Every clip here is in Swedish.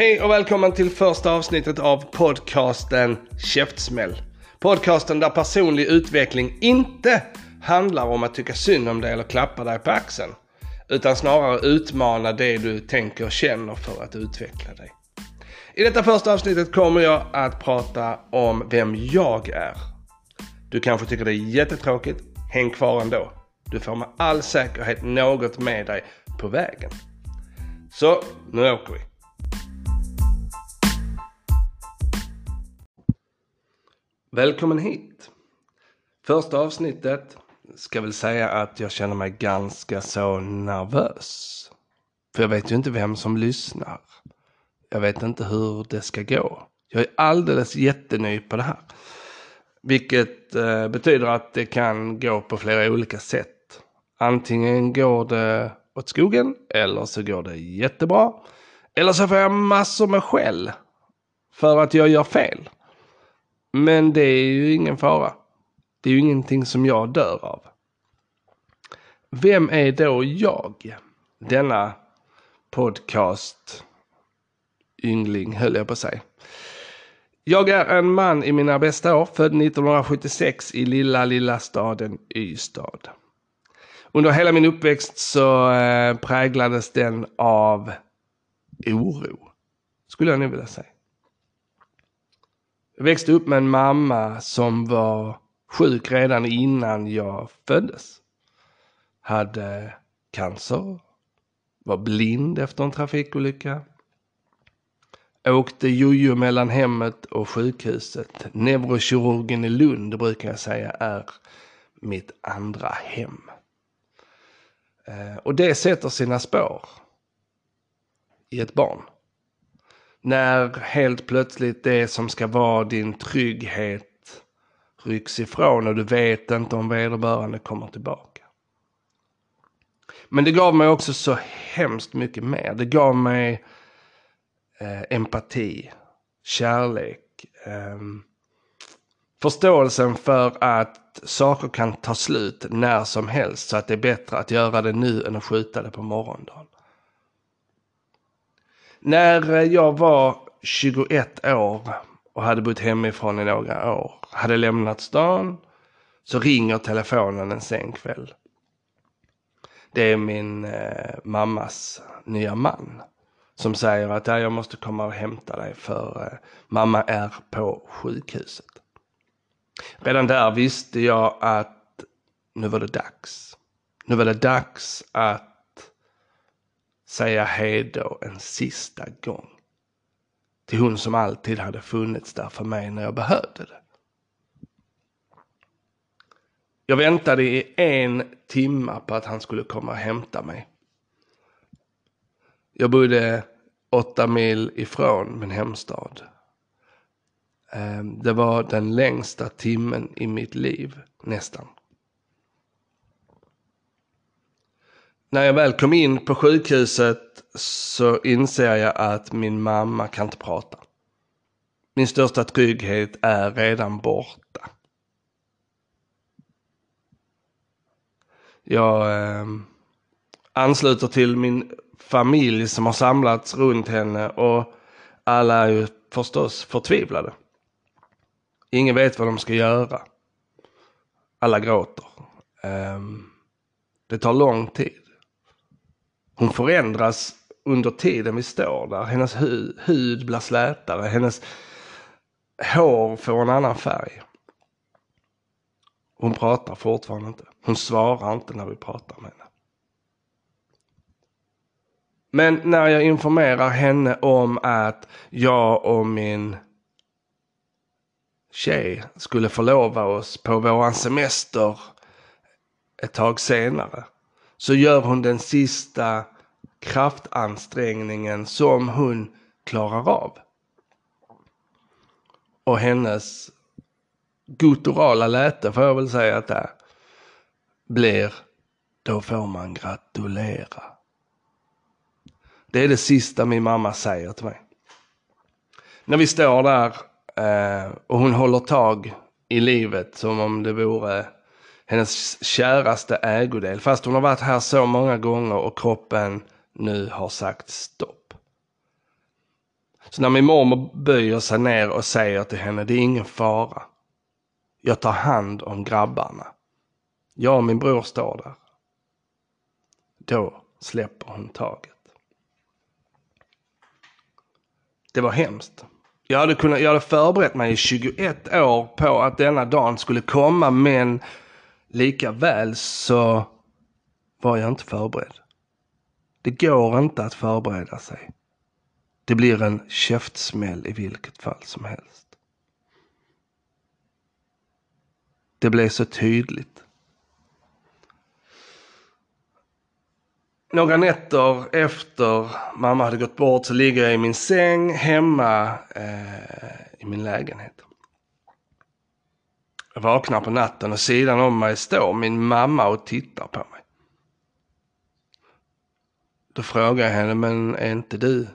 Hej och välkommen till första avsnittet av podcasten Käftsmäll. Podcasten där personlig utveckling inte handlar om att tycka synd om dig eller klappa dig på axeln. Utan snarare utmana det du tänker och känner för att utveckla dig. I detta första avsnittet kommer jag att prata om vem jag är. Du kanske tycker det är jättetråkigt, häng kvar ändå. Du får med all säkerhet något med dig på vägen. Så, nu åker vi. Välkommen hit. Första avsnittet ska väl säga att jag känner mig ganska så nervös. För jag vet ju inte vem som lyssnar. Jag vet inte hur det ska gå. Jag är alldeles jätteny på det här. Vilket eh, betyder att det kan gå på flera olika sätt. Antingen går det åt skogen eller så går det jättebra. Eller så får jag massor med skäll för att jag gör fel. Men det är ju ingen fara. Det är ju ingenting som jag dör av. Vem är då jag? Denna podcast yngling höll jag på att säga. Jag är en man i mina bästa år, född 1976 i lilla, lilla staden Ystad. Under hela min uppväxt så eh, präglades den av oro, skulle jag nog vilja säga. Jag växte upp med en mamma som var sjuk redan innan jag föddes. Hade cancer, var blind efter en trafikolycka. Åkte jojo mellan hemmet och sjukhuset. Neurokirurgen i Lund brukar jag säga är mitt andra hem. Eh, och det sätter sina spår i ett barn. När helt plötsligt det som ska vara din trygghet rycks ifrån och du vet inte om vederbörande kommer tillbaka. Men det gav mig också så hemskt mycket mer. Det gav mig eh, empati, kärlek, eh, förståelsen för att saker kan ta slut när som helst så att det är bättre att göra det nu än att skjuta det på morgondagen. När eh, jag var 21 år och hade bott hemifrån i några år, hade lämnat stan, så ringer telefonen en sen kväll. Det är min eh, mammas nya man som säger att jag måste komma och hämta dig för eh, mamma är på sjukhuset. Redan där visste jag att nu var det dags. Nu var det dags att säga hejdå en sista gång. Till hon som alltid hade funnits där för mig när jag behövde det. Jag väntade i en timma på att han skulle komma och hämta mig. Jag bodde åtta mil ifrån min hemstad. Ehm, det var den längsta timmen i mitt liv, nästan. När jag väl kom in på sjukhuset så inser jag att min mamma kan inte prata. Min största trygghet är redan borta. Jag eh, ansluter till min familj som har samlats runt henne och alla är ju förstås förtvivlade. Ingen vet vad de ska göra. Alla gråter. Eh, det tar lång tid. Hon förändras under tiden vi står där. Hennes hu hud blir slätare. Hennes hår får en annan färg. Hon pratar fortfarande inte. Hon svarar inte när vi pratar med henne. Men när jag informerar henne om att jag och min tjej skulle förlova oss på våran semester ett tag senare så gör hon den sista kraftansträngningen som hon klarar av. Och hennes gutturala läte får jag väl säga att det är, blir då får man gratulera. Det är det sista min mamma säger till mig. När vi står där eh, och hon håller tag i livet som om det vore hennes käraste ägodel. Fast hon har varit här så många gånger och kroppen nu har sagt stopp. Så när min mormor böjer sig ner och säger till henne, det är ingen fara. Jag tar hand om grabbarna. Jag och min bror står där. Då släpper hon taget. Det var hemskt. Jag hade, kunnat, jag hade förberett mig i 21 år på att denna dagen skulle komma men lika väl så var jag inte förberedd. Det går inte att förbereda sig. Det blir en käftsmäll i vilket fall som helst. Det blev så tydligt. Några nätter efter mamma hade gått bort så ligger jag i min säng hemma eh, i min lägenhet. Jag vaknar på natten och sidan om mig står min mamma och tittar på mig. Då frågar jag henne, men är inte du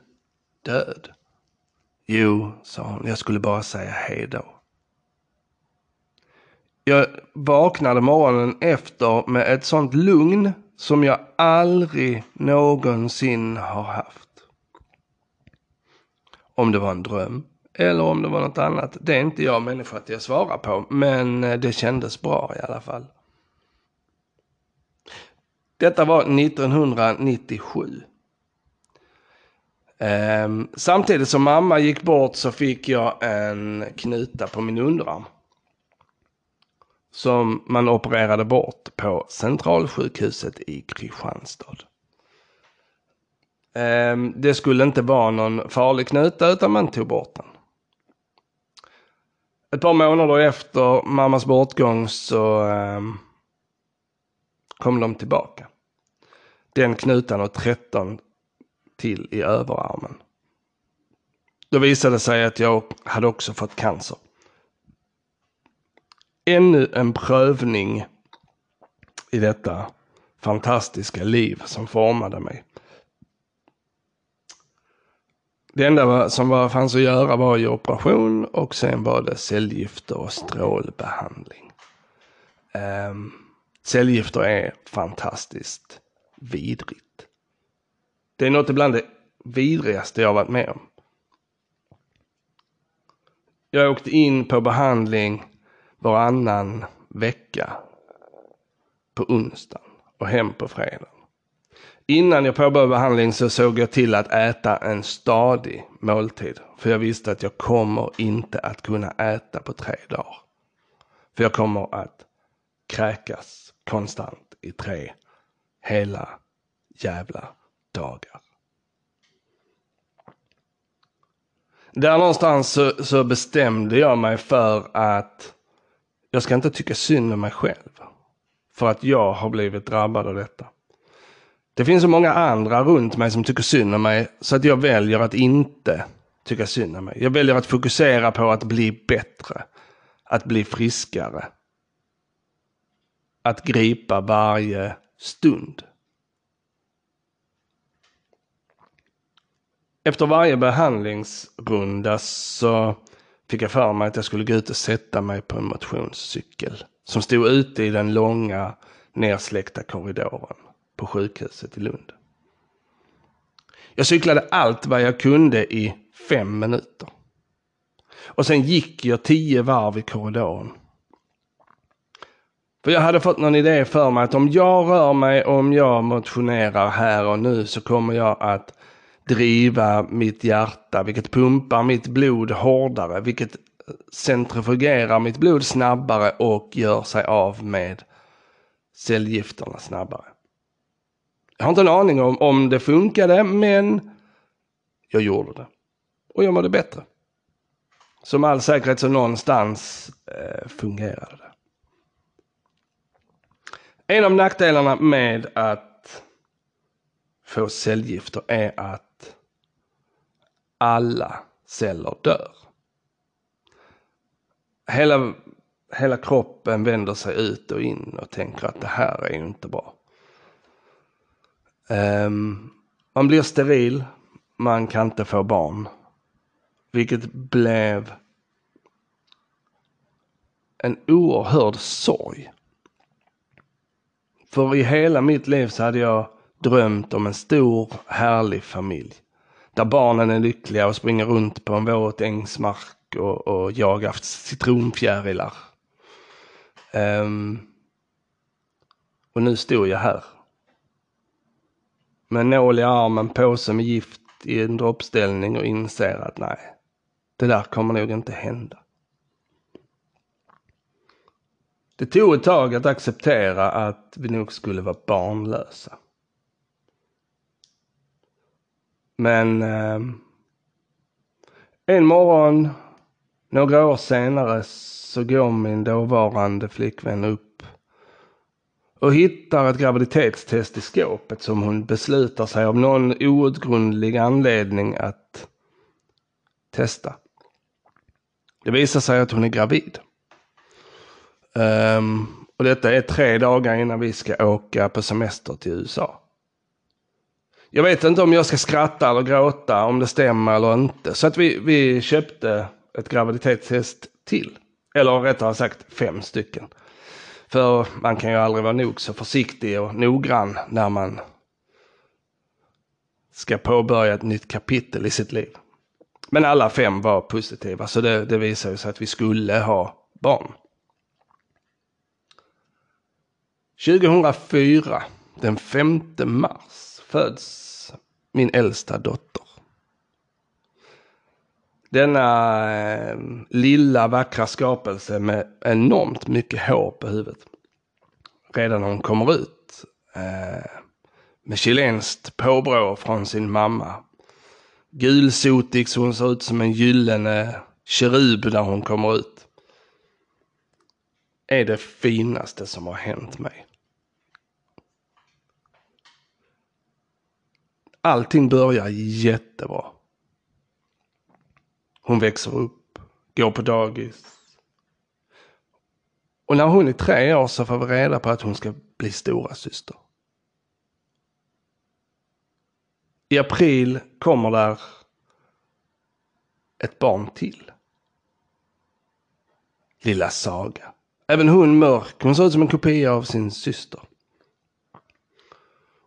död? Jo, sa hon, jag skulle bara säga hej då. Jag vaknade morgonen efter med ett sånt lugn som jag aldrig någonsin har haft. Om det var en dröm eller om det var något annat, det är inte jag människa att jag svarar på, men eh, det kändes bra i alla fall. Detta var 1997. Um, ehm, samtidigt som mamma gick bort så fick jag en knuta på min underarm. Som man opererade bort på Centralsjukhuset i Kristianstad. Um, det skulle inte vara någon farlig knuta utan man tog bort den. Ett par månader efter mammas bortgång så eh, kom de tillbaka. Den knutan och 13 till i överarmen. Då visade det sig att jag hade också fått cancer. Ännu en prövning i detta fantastiska liv som formade mig. Det enda som var, fanns att göra var ju operation och sen var det cellgifter och strålbehandling. Um, cellgifter är fantastiskt vidrigt. Det är något ibland det vidrigaste jag varit med om. Jag åkte in på behandling varannan vecka på onsdagen och hem på fredagen. Innan jag påbörjade behandling så såg jag till att äta en stadig måltid. För jag visste att jag kommer inte att kunna äta på tre dagar. För jag kommer att kräkas konstant i tre hela jävla dagar. Där någonstans så, så, bestämde jag mig för att jag ska inte tycka synd om mig själv. För att jag har blivit drabbad av detta. Det finns så många andra runt mig som tycker synd om mig så att jag väljer att inte tycka synd om mig. Jag väljer att fokusera på att bli bättre. Att bli friskare. Att gripa varje stund. Efter varje behandlingsrunda så fick jag för mig att jag skulle gå ut och sätta mig på en motionscykel som stod ute i den långa nersläckta korridoren på sjukhuset i Lund. Jag cyklade allt vad jag kunde i fem minuter. Och sen gick jag tio varv i korridoren. För jag hade fått någon idé för mig att om jag rör mig, om jag motionerar här och nu så kommer jag att driva mitt hjärta, vilket pumpar mitt blod hårdare, vilket centrifugerar mitt blod snabbare och gör sig av med cellgifterna snabbare. Jag har inte en aning om om det funkade, men jag gjorde det. Och jag mådde bättre. Som all säkerhet så någonstans eh, fungerade det. En av nackdelarna med att få cellgifter är att alla celler dör. Hela, hela kroppen vänder sig ut och in och tänker att det här är ju inte bra. Um, man blir steril, man kan inte få barn. Vilket blev en oerhörd sorg. För i hela mitt liv så hade jag drömt om en stor härlig familj Där barnen är lyckliga och springer runt på en våt ängsmark och, och jagar citronfjärilar. Um, och nu stod jag här. Med en nål i armen, påse med gift i en droppställning och inser att nej, det där kommer nog inte hända. Det tog ett tag att acceptera att vi nog skulle vara barnlösa. Men eh, en morgon, några år senare, så går min dåvarande flickvän upp och hittar ett graviditetstest i skåpet som hon beslutar sig av någon outgrundlig anledning att testa. Det visar sig att hon är gravid. Um, och detta är tre dagar innan vi ska åka på semester till USA. Jag vet inte om jag ska skratta eller gråta, om det stämmer eller inte. Så att vi, vi köpte ett graviditetstest till. Eller rättare sagt fem stycken. För man kan ju aldrig vara nog så försiktig och noggrann när man ska påbörja ett nytt kapitel i sitt liv. Men alla fem var positiva, så det, det visade sig att vi skulle ha barn. 2004, den 5 mars, föds min äldsta dotter. Denna eh, lilla vackra skapelse med enormt mycket hår på huvudet. Redan när hon kommer ut. Eh, med chilenskt påbrå från sin mamma. Gulsotig så hon ser ut som en gyllene kerub när hon kommer ut. Är det finaste som har hänt mig. Allting börjar jättebra. Hon växer upp, går på dagis. Och när hon är tre år så får vi reda på att hon ska bli stora syster. I april kommer där ett barn till. Lilla Saga. Även hon mörk. Hon ser ut som en kopia av sin syster.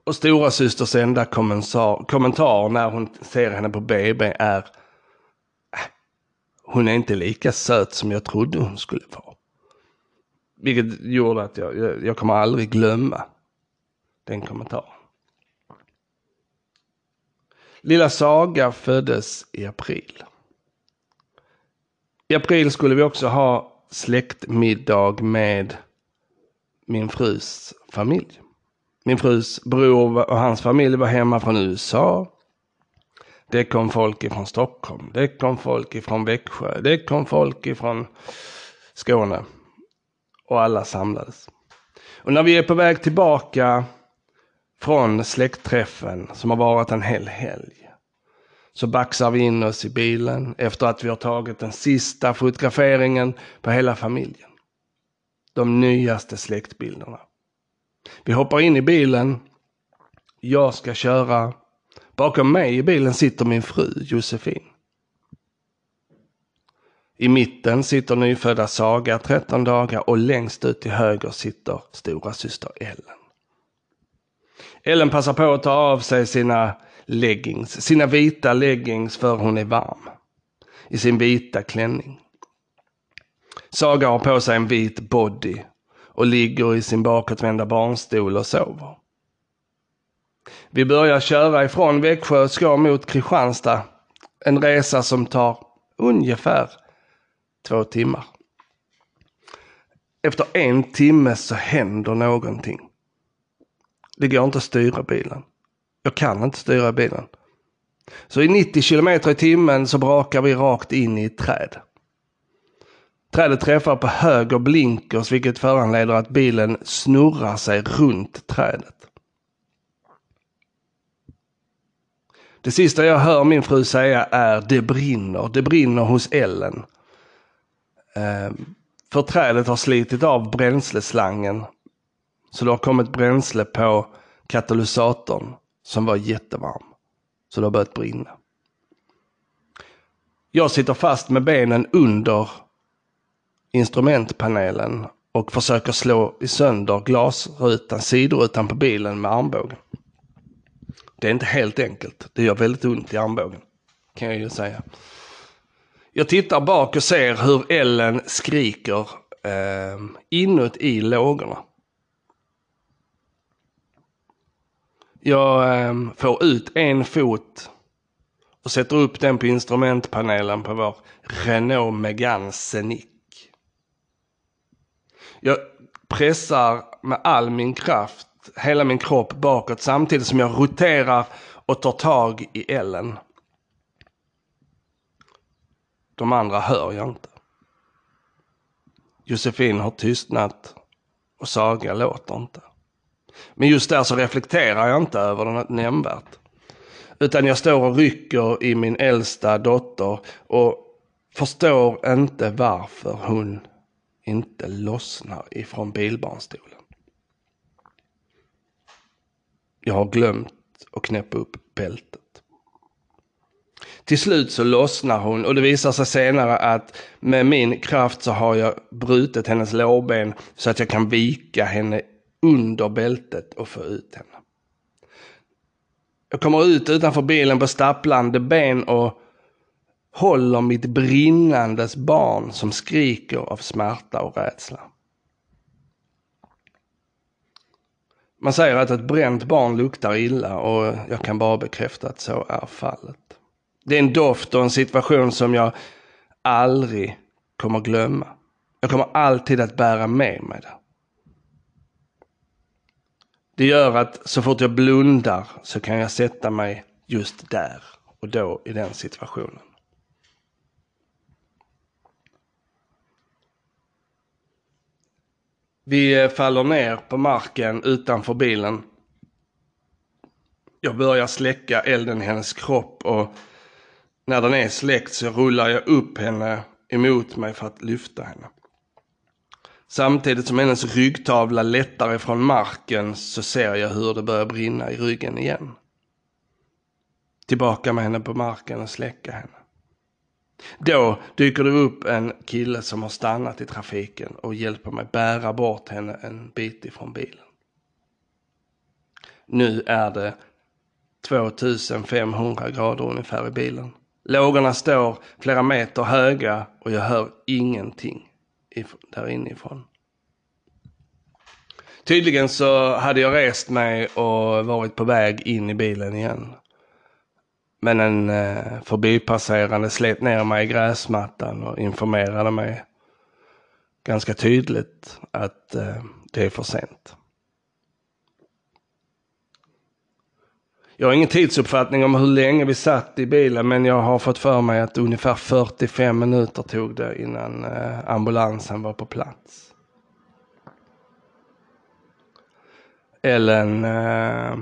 Och stora systers enda kommentar när hon ser henne på BB är hon är inte lika söt som jag trodde hon skulle vara. Vilket gjorde att jag, jag, jag kommer aldrig glömma den kommentaren. Lilla Saga föddes i april. I april skulle vi också ha släktmiddag med min frus familj. Min frus bror och hans familj var hemma från USA. Det kom folk ifrån Stockholm. Det kom folk ifrån Växjö. Det kom folk ifrån Skåne. Och alla samlades. Och när vi är på väg tillbaka från släktträffen som har varit en hel helg. Så baxar vi in oss i bilen efter att vi har tagit den sista fotograferingen på hela familjen. De nyaste släktbilderna. Vi hoppar in i bilen. Jag ska köra Bakom mig i bilen sitter min fru Josefin. I mitten sitter nyfödda Saga, 13 dagar, och längst ut till höger sitter stora syster Ellen. Ellen passar på att ta av sig sina leggings, sina vita leggings för hon är varm. I sin vita klänning. Saga har på sig en vit body och ligger i sin bakåtvända barnstol och sover. Vi börjar köra ifrån Växjö och ska mot Kristianstad. En resa som tar ungefär två timmar. Efter en timme så händer någonting. Det går inte att styra bilen. Jag kan inte styra bilen. Så i 90 kilometer i timmen så brakar vi rakt in i ett träd. Trädet träffar på höger blinkers vilket föranleder att bilen snurrar sig runt trädet. Det sista jag hör min fru säga är det brinner, det brinner hos Ellen. Ehm, För trädet har slitit av bränsleslangen. Så det har kommit bränsle på katalysatorn som var jättevarm. Så det har börjat brinna. Jag sitter fast med benen under instrumentpanelen och försöker slå sönder glasrutan, sidorutan på bilen med armbågen. Det är inte helt enkelt. Det gör väldigt ont i armbågen. Kan jag ju säga. Jag tittar bak och ser hur Ellen skriker eh, inuti lågorna. Jag eh, får ut en fot och sätter upp den på instrumentpanelen på vår Renault Megane Scenic. Jag pressar med all min kraft hela min kropp bakåt samtidigt som jag roterar och tar tag i Ellen. De andra hör jag inte. Josefin har tystnat och Saga låter inte. Men just där så reflekterar jag inte över det nämnvärt. Utan jag står och rycker i min äldsta dotter och förstår inte varför hon inte lossnar ifrån bilbarnstolen. Jag har glömt att knäppa upp bältet. Till slut så lossnar hon och det visar sig senare att med min kraft så har jag brutit hennes lårben så att jag kan vika henne under bältet och få ut henne. Jag kommer ut utanför bilen på stapplande ben och håller mitt brinnandes barn som skriker av smärta och rädsla. Man säger att ett bränt barn luktar illa och jag kan bara bekräfta att så är fallet. Det är en doft och en situation som jag aldrig kommer glömma. Jag kommer alltid att bära med mig det. Det gör att så fort jag blundar så kan jag sätta mig just där och då i den situationen. Vi faller ner på marken utanför bilen. Jag börjar släcka elden i hennes kropp och när den är släckt så rullar jag upp henne emot mig för att lyfta henne. Samtidigt som hennes ryggtavla lättar ifrån marken så ser jag hur det börjar brinna i ryggen igen. Tillbaka med henne på marken och släcka henne. Då dyker det upp en kille som har stannat i trafiken och hjälper mig bära bort henne en bit ifrån bilen. Nu är det 2500 grader ungefär i bilen. Lågorna står flera meter höga och jag hör ingenting där inifrån. Tydligen så hade jag rest mig och varit på väg in i bilen igen. Men en eh, förbipasserande slet ner mig i gräsmattan och informerade mig ganska tydligt att eh, det är för sent. Jag har ingen tidsuppfattning om hur länge vi satt i bilen men jag har fått för mig att ungefär 45 minuter tog det innan eh, ambulansen var på plats. Ellen eh,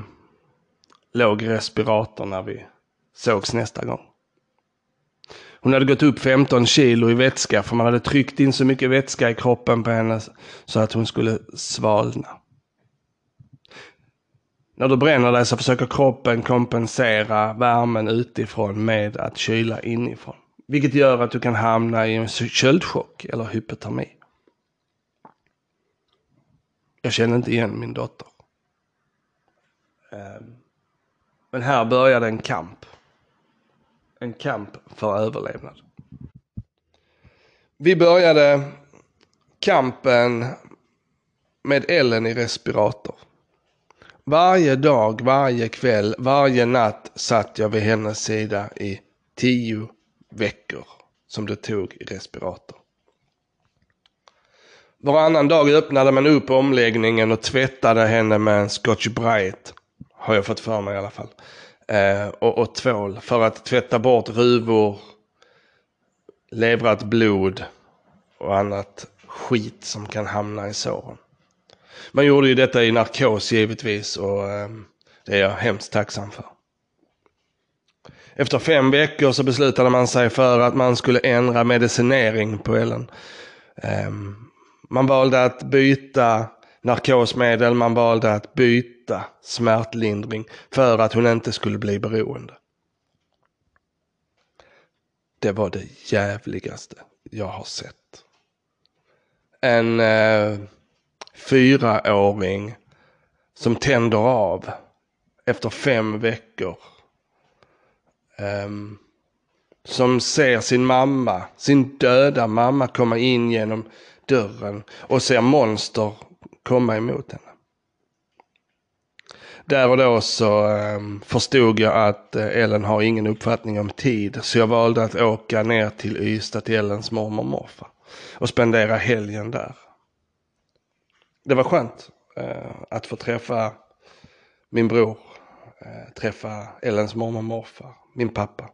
låg i respirator när vi sågs nästa gång. Hon hade gått upp 15 kilo i vätska för man hade tryckt in så mycket vätska i kroppen på henne så att hon skulle svalna. När du bränner dig så försöker kroppen kompensera värmen utifrån med att kyla inifrån. Vilket gör att du kan hamna i en köldchock eller hypotermi. Jag känner inte igen min dotter. Ehm, men här började en kamp. En kamp för överlevnad. Vi började kampen med Ellen i respirator. Varje dag, varje kväll, varje natt satt jag vid hennes sida i tio veckor som det tog i respirator. Varannan dag öppnade man upp omläggningen och tvättade henne med en Scotch Brite. Har jag fått för mig i alla fall. Eh, och, och tvål för att tvätta bort ruvor, levrat blod och annat skit som kan hamna i såren. Man gjorde ju detta i narkos givetvis och eh, det är jag hemskt tacksam för. Efter fem veckor så beslutade man sig för att man skulle ändra medicinering på Ellen. Eh, man valde att byta narkosmedel, man valde att byta smärtlindring för att hon inte skulle bli beroende. Det var det jävligaste jag har sett. En eh, fyraåring som tänder av efter fem veckor. Um, som ser sin mamma, sin döda mamma komma in genom dörren och ser monster komma emot henne. Där och då så um, förstod jag att eh, Ellen har ingen uppfattning om tid. Så jag valde att åka ner till Ystad till Ellens mormor och morfar. Och spendera helgen där. Det var skönt uh, att få träffa min bror. Uh, träffa Ellens mormor och morfar. Min pappa.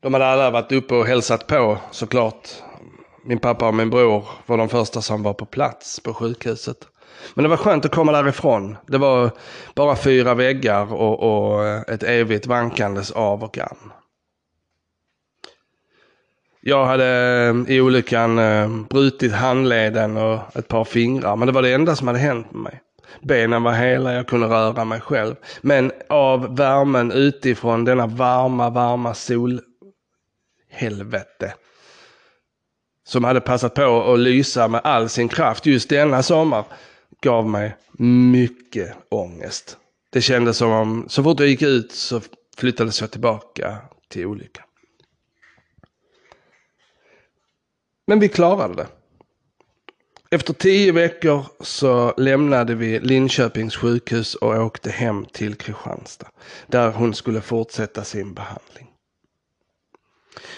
De hade alla varit uppe och hälsat på såklart. Min pappa och min bror var de första som var på plats på sjukhuset. Men det var skönt att komma därifrån. Det var bara fyra väggar och, och ett evigt vankandes av och an. Jag hade eh, i olyckan eh, brutit handleden och ett par fingrar, men det var det enda som hade hänt med mig. Benen var hela, jag kunde röra mig själv. Men av värmen utifrån, denna varma, varma solhelvete. Som hade passat på att lysa med all sin kraft just denna sommar gav mig mycket ångest. Det kändes som om så fort jag gick ut så flyttades jag tillbaka till olyckan. Men vi klarade det. Efter tio veckor så lämnade vi Linköpings sjukhus och åkte hem till Kristianstad. Där hon skulle fortsätta sin behandling.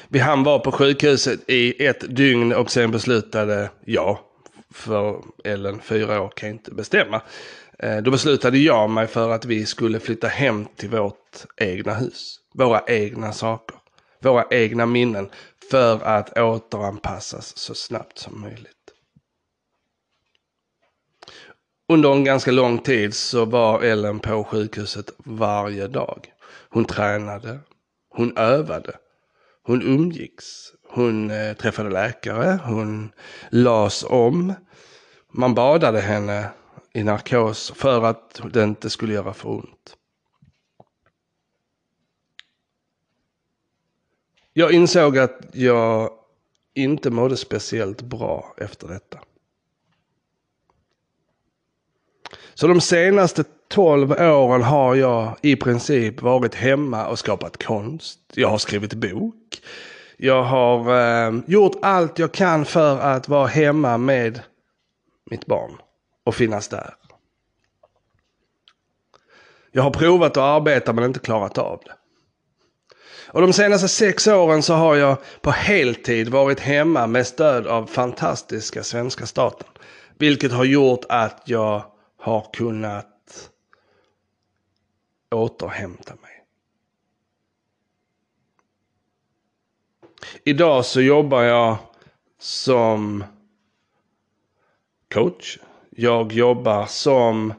Vi hann vara på sjukhuset i ett dygn och sen beslutade jag, för Ellen, fyra år, kan inte bestämma. Eh, då beslutade jag mig för att vi skulle flytta hem till vårt egna hus. Våra egna saker. Våra egna minnen. För att återanpassas så snabbt som möjligt. Under en ganska lång tid så var Ellen på sjukhuset varje dag. Hon tränade, hon övade, hon umgicks, hon eh, träffade läkare, hon las om. Man badade henne i narkos för att det inte skulle göra för ont. Jag insåg att jag inte mådde speciellt bra efter detta. Så de senaste 12 åren har jag i princip varit hemma och skapat konst. Jag har skrivit bok. Jag har eh, gjort allt jag kan för att vara hemma med mitt barn och finnas där. Jag har provat att arbeta men inte klarat av det. Och de senaste sex åren så har jag på heltid varit hemma med stöd av fantastiska svenska staten. Vilket har gjort att jag har kunnat återhämta mig. Idag så jobbar jag som coach. Jag jobbar som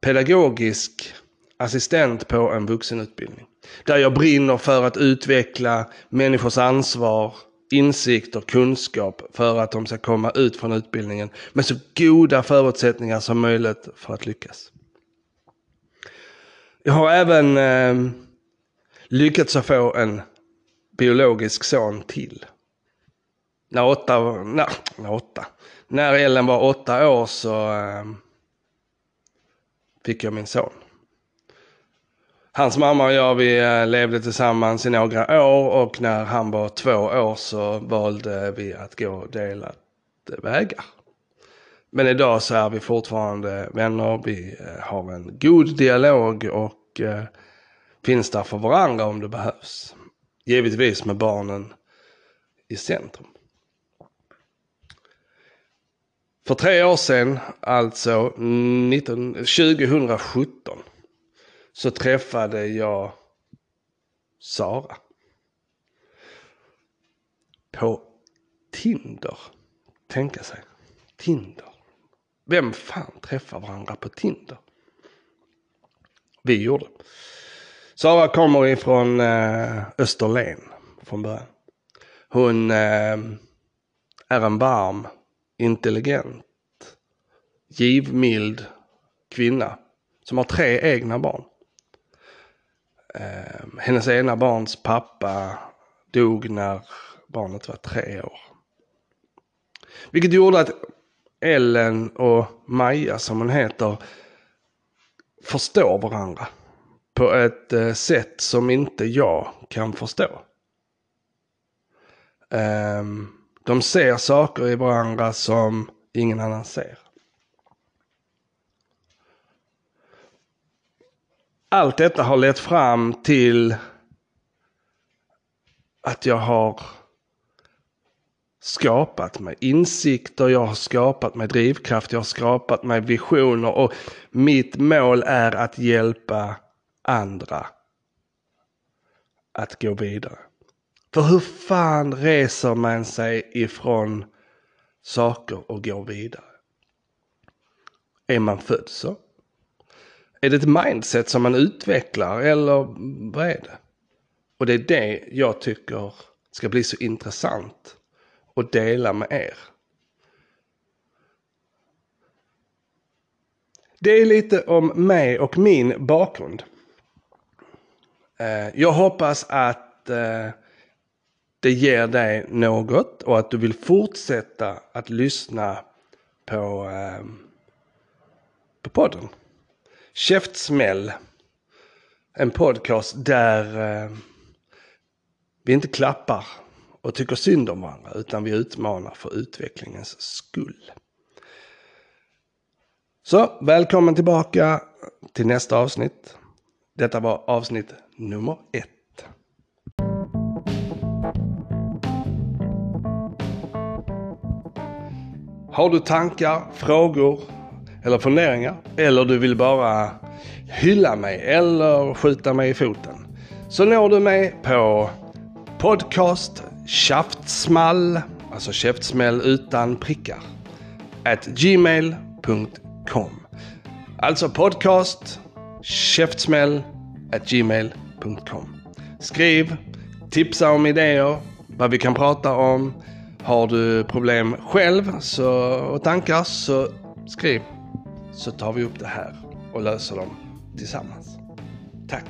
pedagogisk assistent på en vuxenutbildning. Där jag brinner för att utveckla människors ansvar, insikt och kunskap för att de ska komma ut från utbildningen med så goda förutsättningar som möjligt för att lyckas. Jag har även eh, lyckats att få en biologisk son till. När åtta, när, när åtta, när Ellen var åtta år så eh, fick jag min son. Hans mamma och jag vi eh, levde tillsammans i några år och när han var två år så valde vi att gå delade vägar. Men idag så är vi fortfarande vänner, vi eh, har en god dialog och eh, finns där för varandra om det behövs. Givetvis med barnen i centrum. För tre år sedan, alltså 19, 2017, så träffade jag Sara. På Tinder. Tänka sig. Tinder. Vem fan träffar varandra på Tinder? Vi gjorde. Sara kommer ifrån eh, Österlen från början. Hon eh, är en varm, intelligent, givmild kvinna som har tre egna barn. Eh, hennes ena barns pappa dog när barnet var tre år. Vilket gjorde att Ellen och Maja som hon heter förstår varandra på ett eh, sätt som inte jag kan förstå. Ehm, de ser saker i varandra som ingen annan ser. Allt detta har lett fram till att jag har skapat mig insikter, jag har skapat mig drivkraft, jag har skapat mig visioner och mitt mål är att hjälpa andra att gå vidare. För hur fan reser man sig ifrån saker och går vidare? Är man född så? Är det ett mindset som man utvecklar eller vad är det? Och det är det jag tycker ska bli så intressant att dela med er. Det är lite om mig och min bakgrund. Eh, jag hoppas att eh, det ger dig något och att du vill fortsätta att lyssna på, ehm, på podden. Käftsmäll. En podcast där eh, vi inte klappar och tycker synd om varandra utan vi utmanar för utvecklingens skull. Så välkommen tillbaka till nästa avsnitt. Detta var avsnitt nummer ett. Har du tankar, frågor eller funderingar eller du vill bara hylla mig eller skjuta mig i foten så når du mig på podcast käftsmall, alltså käftsmäll utan prickar, at gmail.com. Alltså podcast käftsmäll gmail.com. Skriv, tipsa om idéer, vad vi kan prata om. Har du problem själv så, och tankar så skriv. Så tar vi upp det här och löser dem tillsammans. Tack!